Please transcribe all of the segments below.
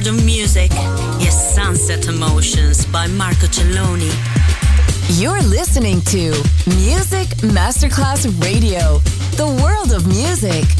World of music. Yes, Sunset Emotions by Marco Celloni. You're listening to Music Masterclass Radio, the world of music.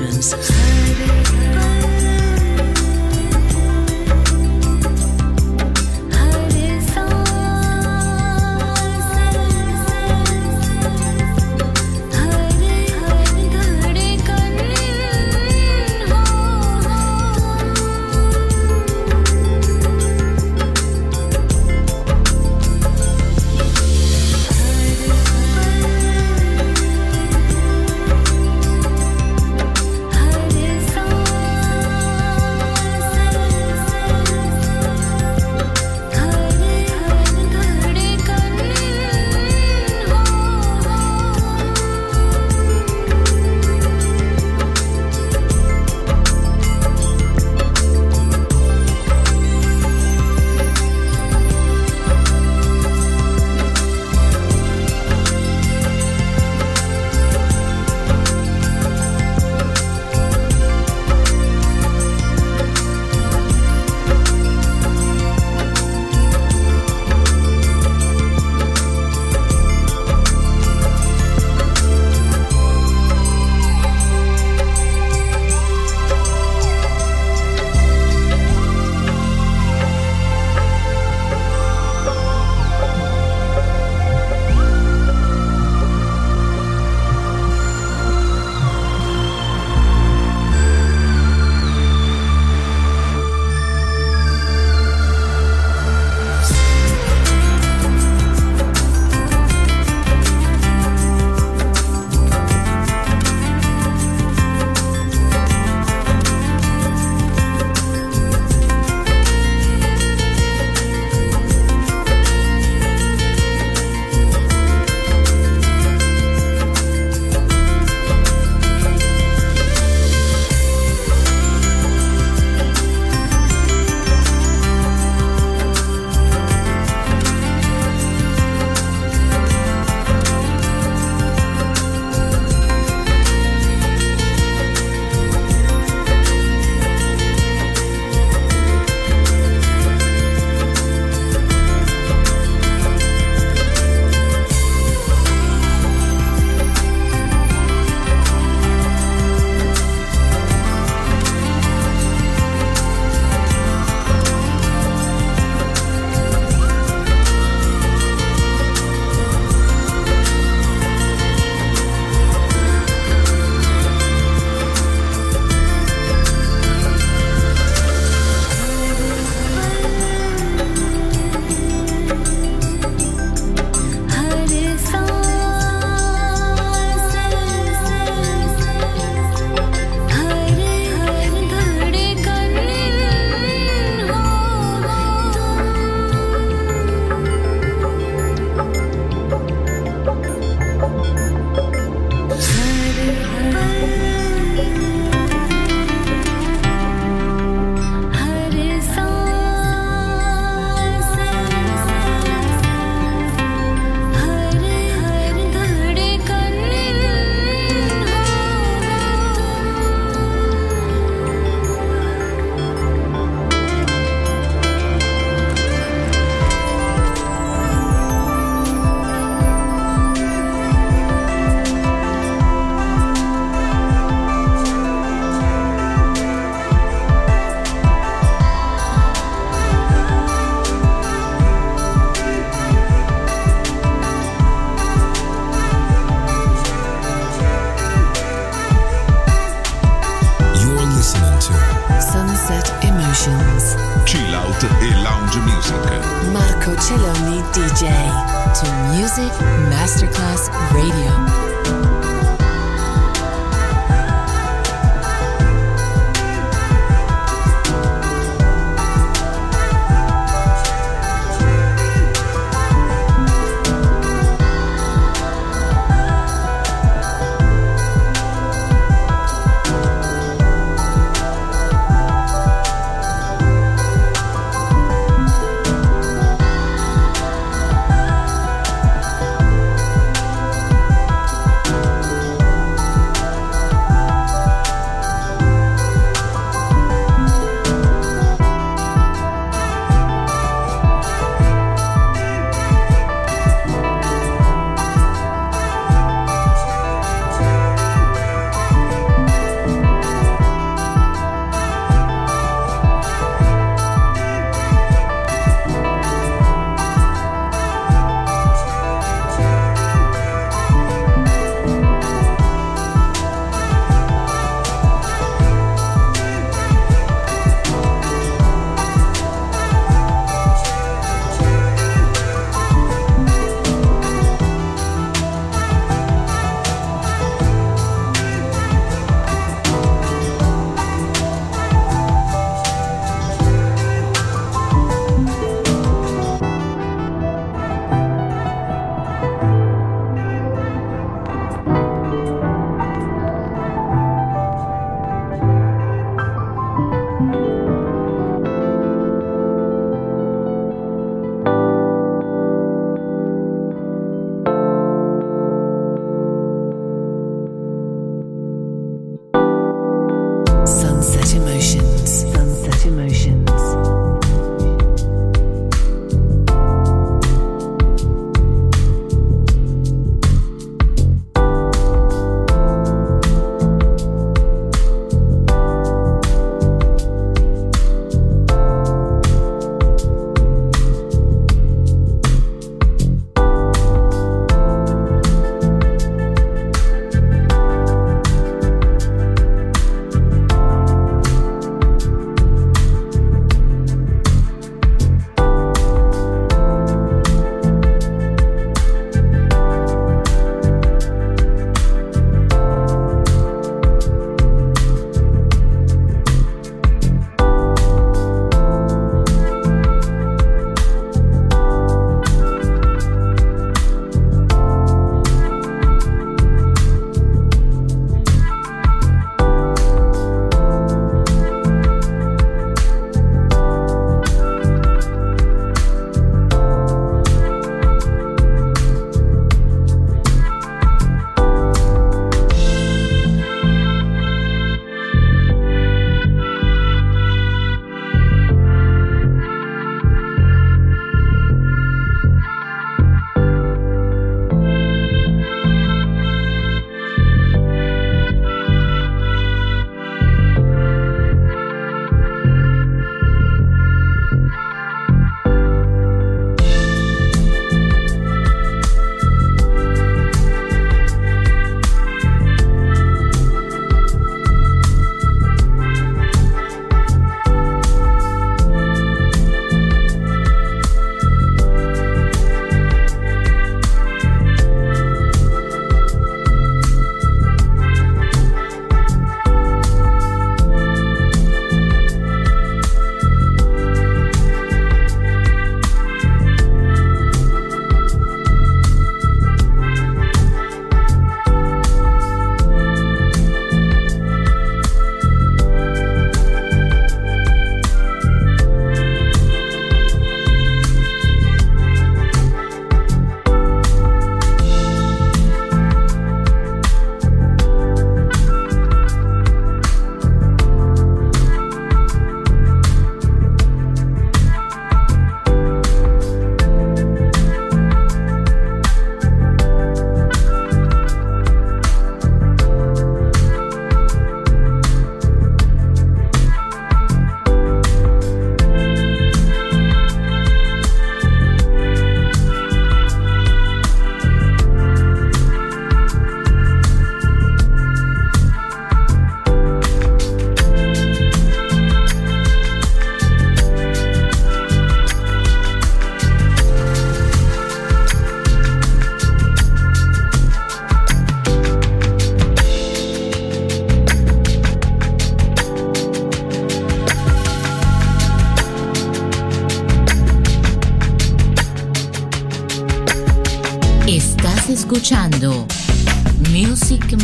Emotions.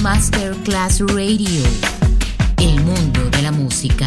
Masterclass Radio, el mundo de la música.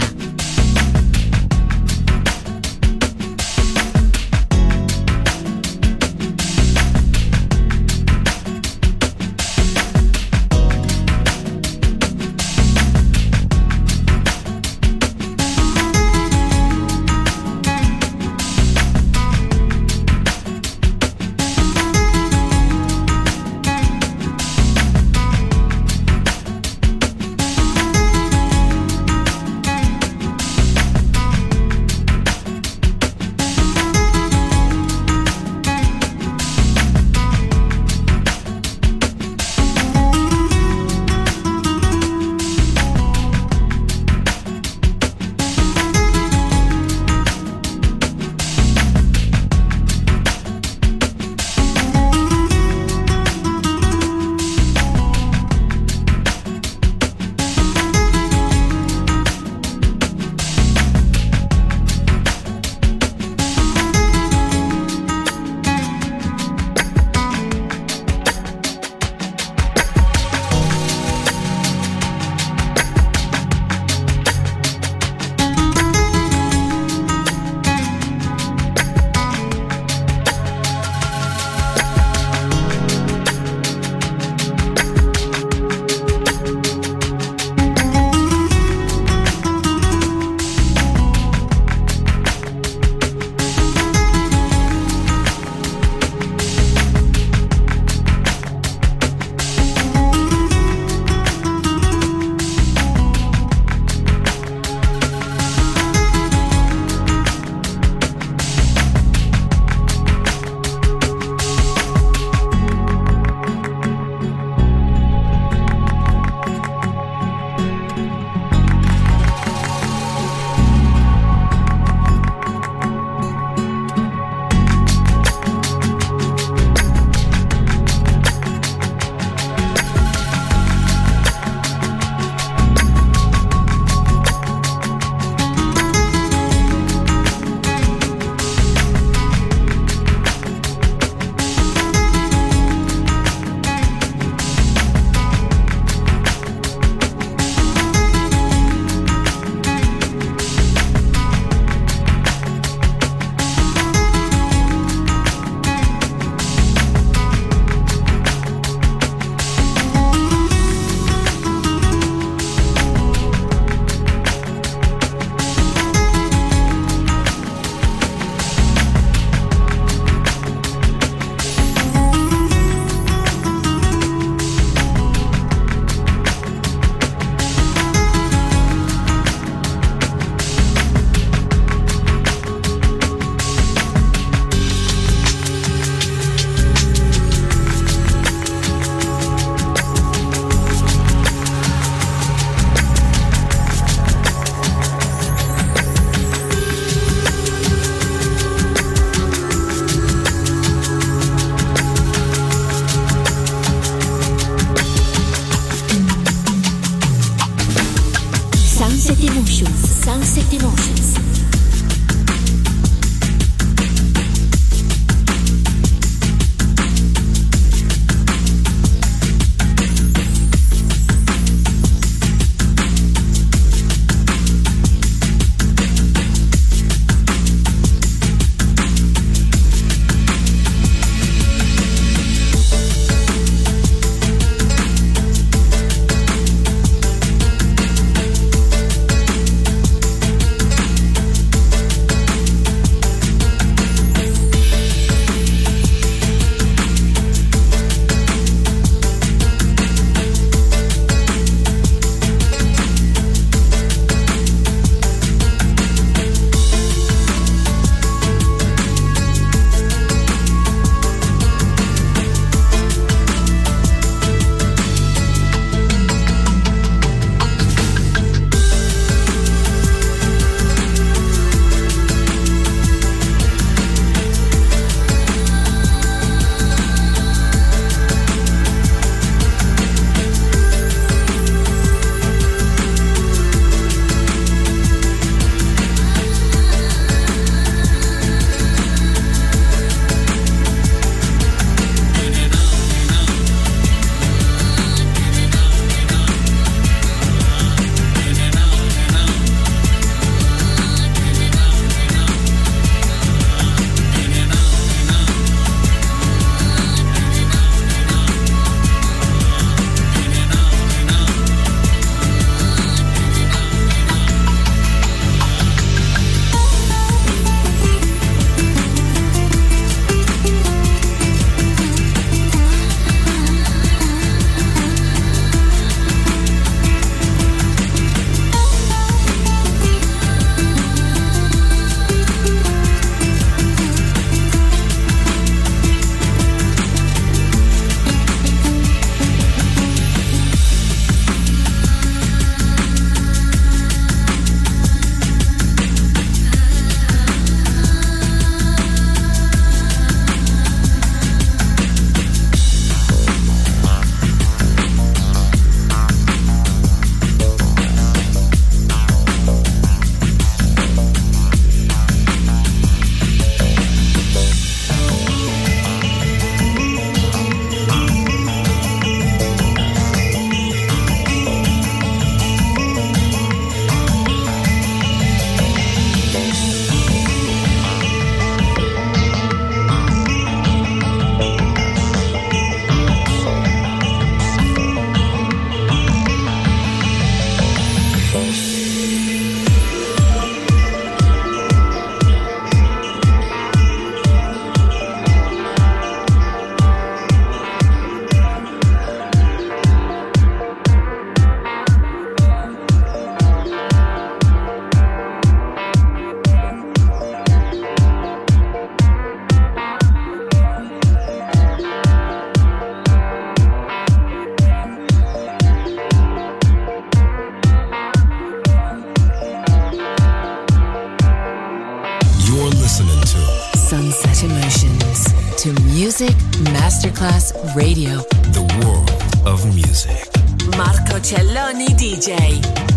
Of music. Marco Celloni DJ.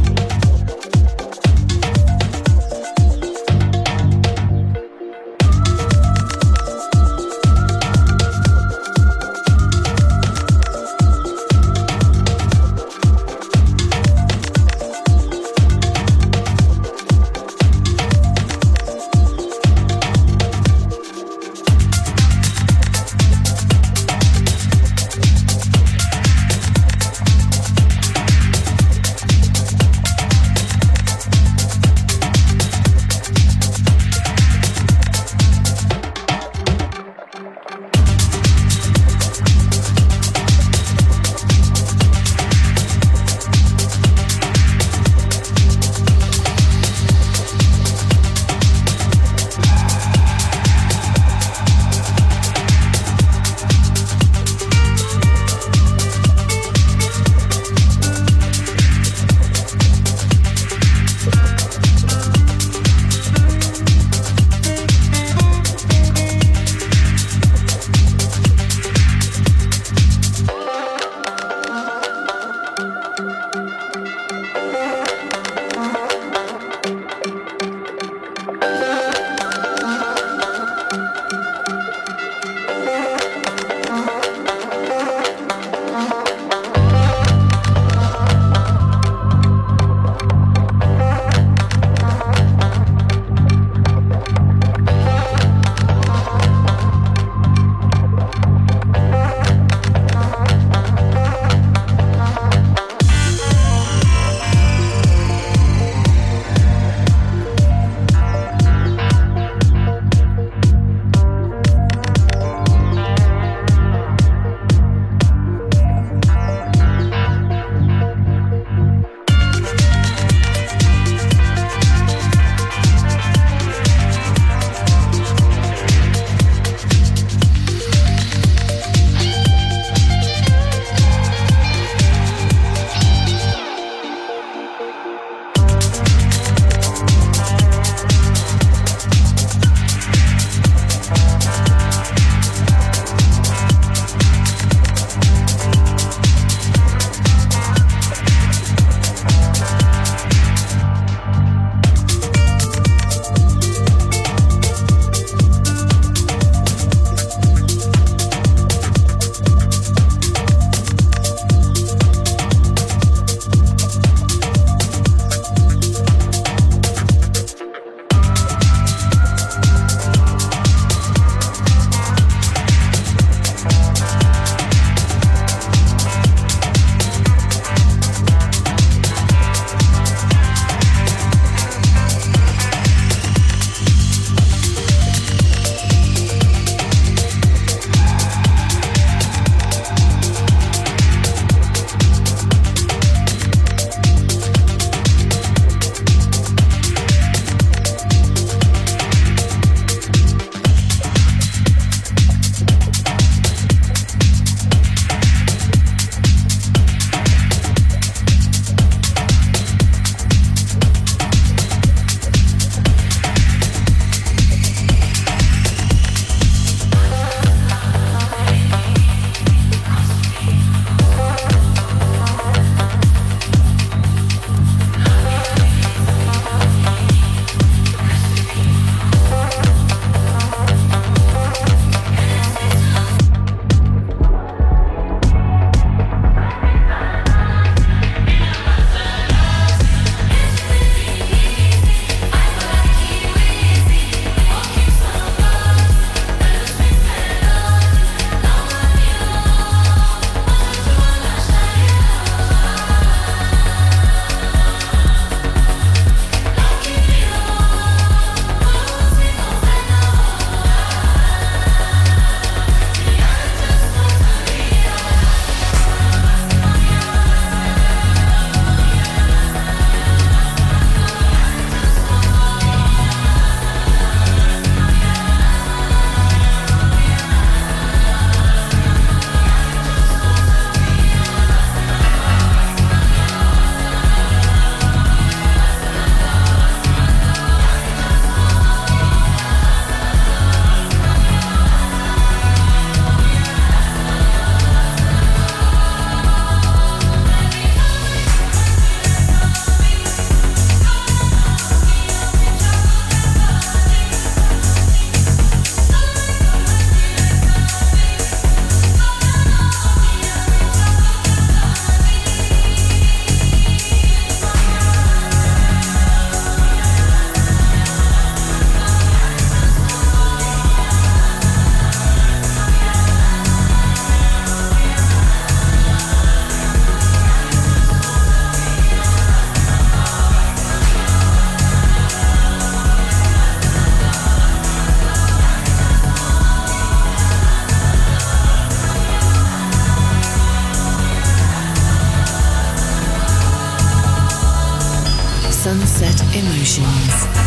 Emotions.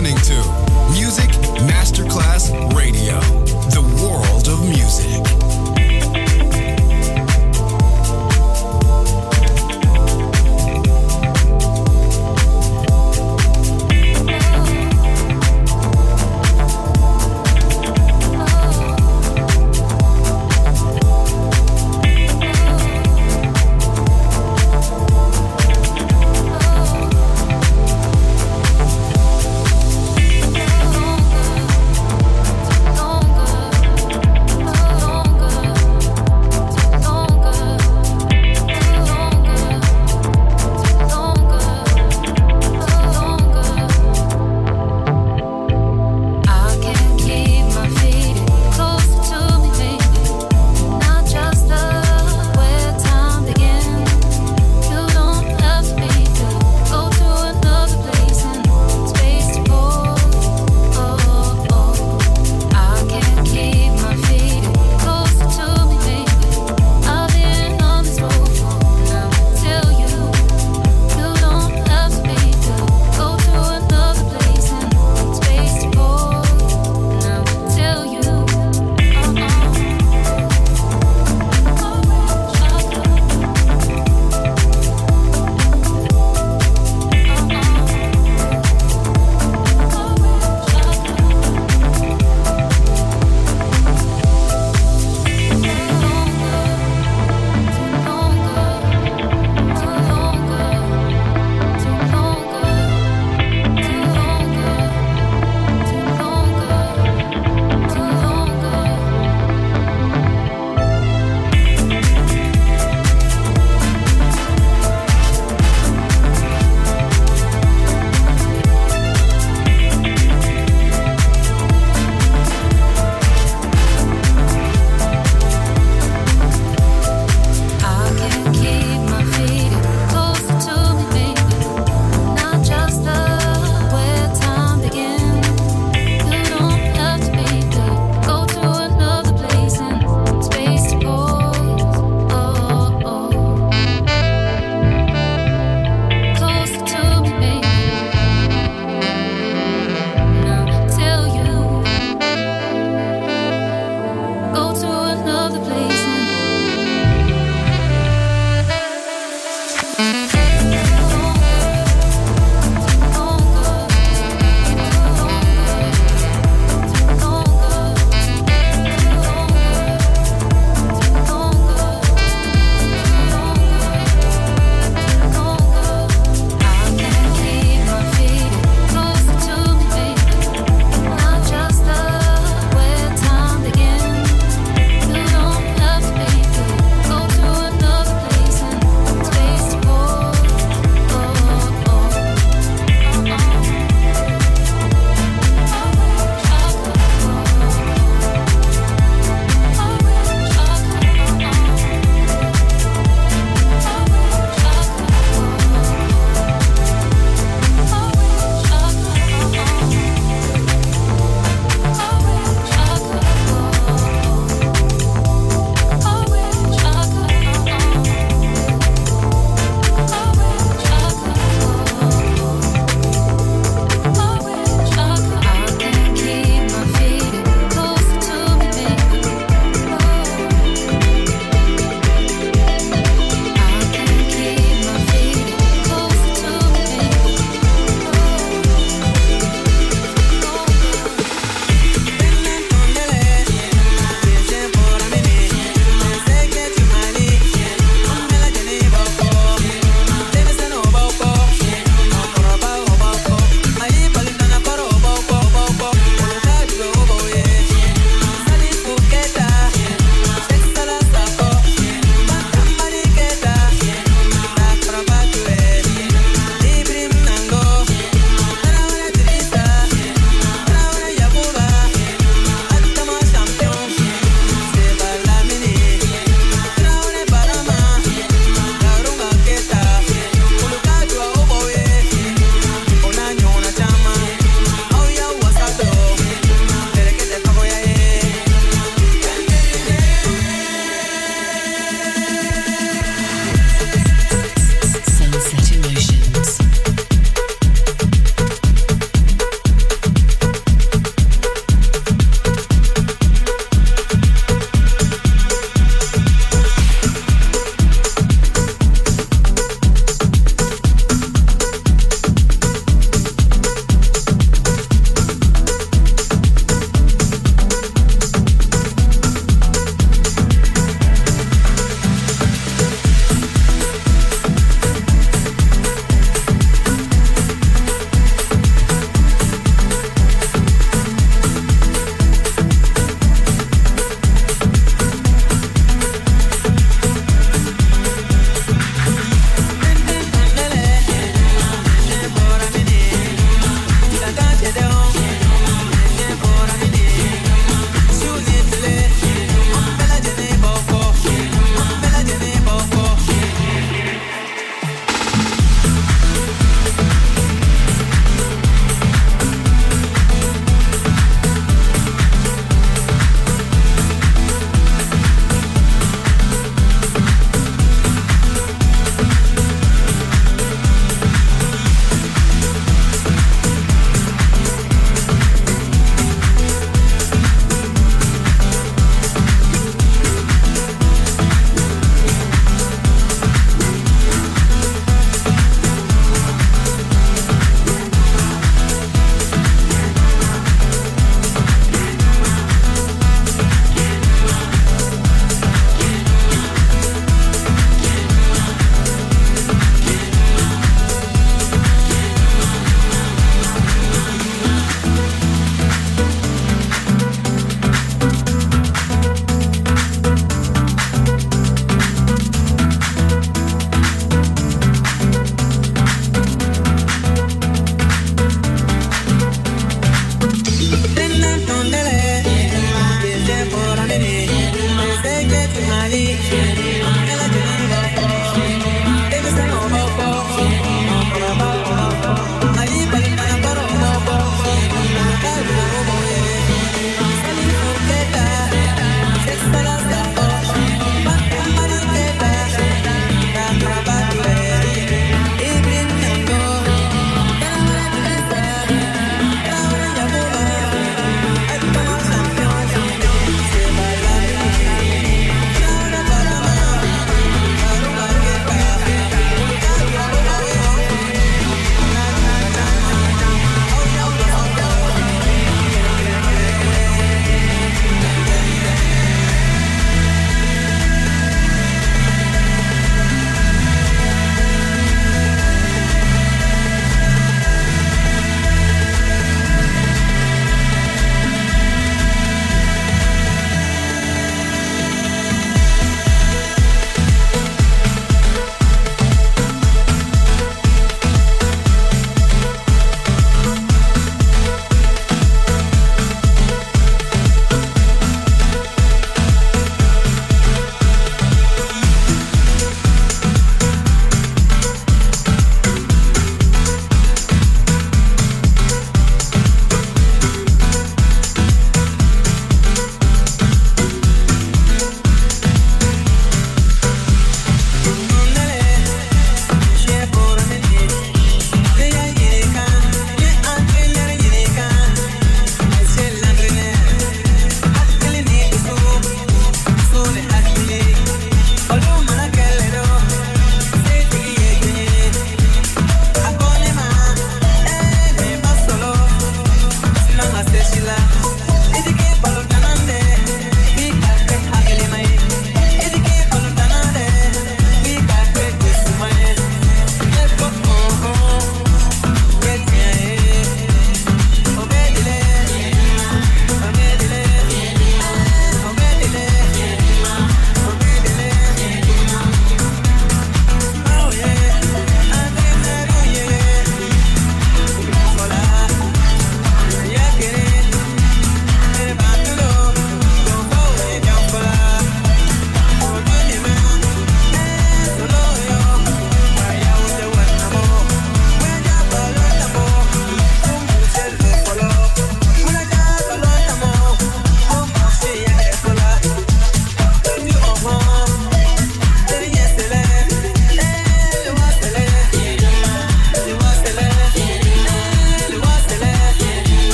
listening to.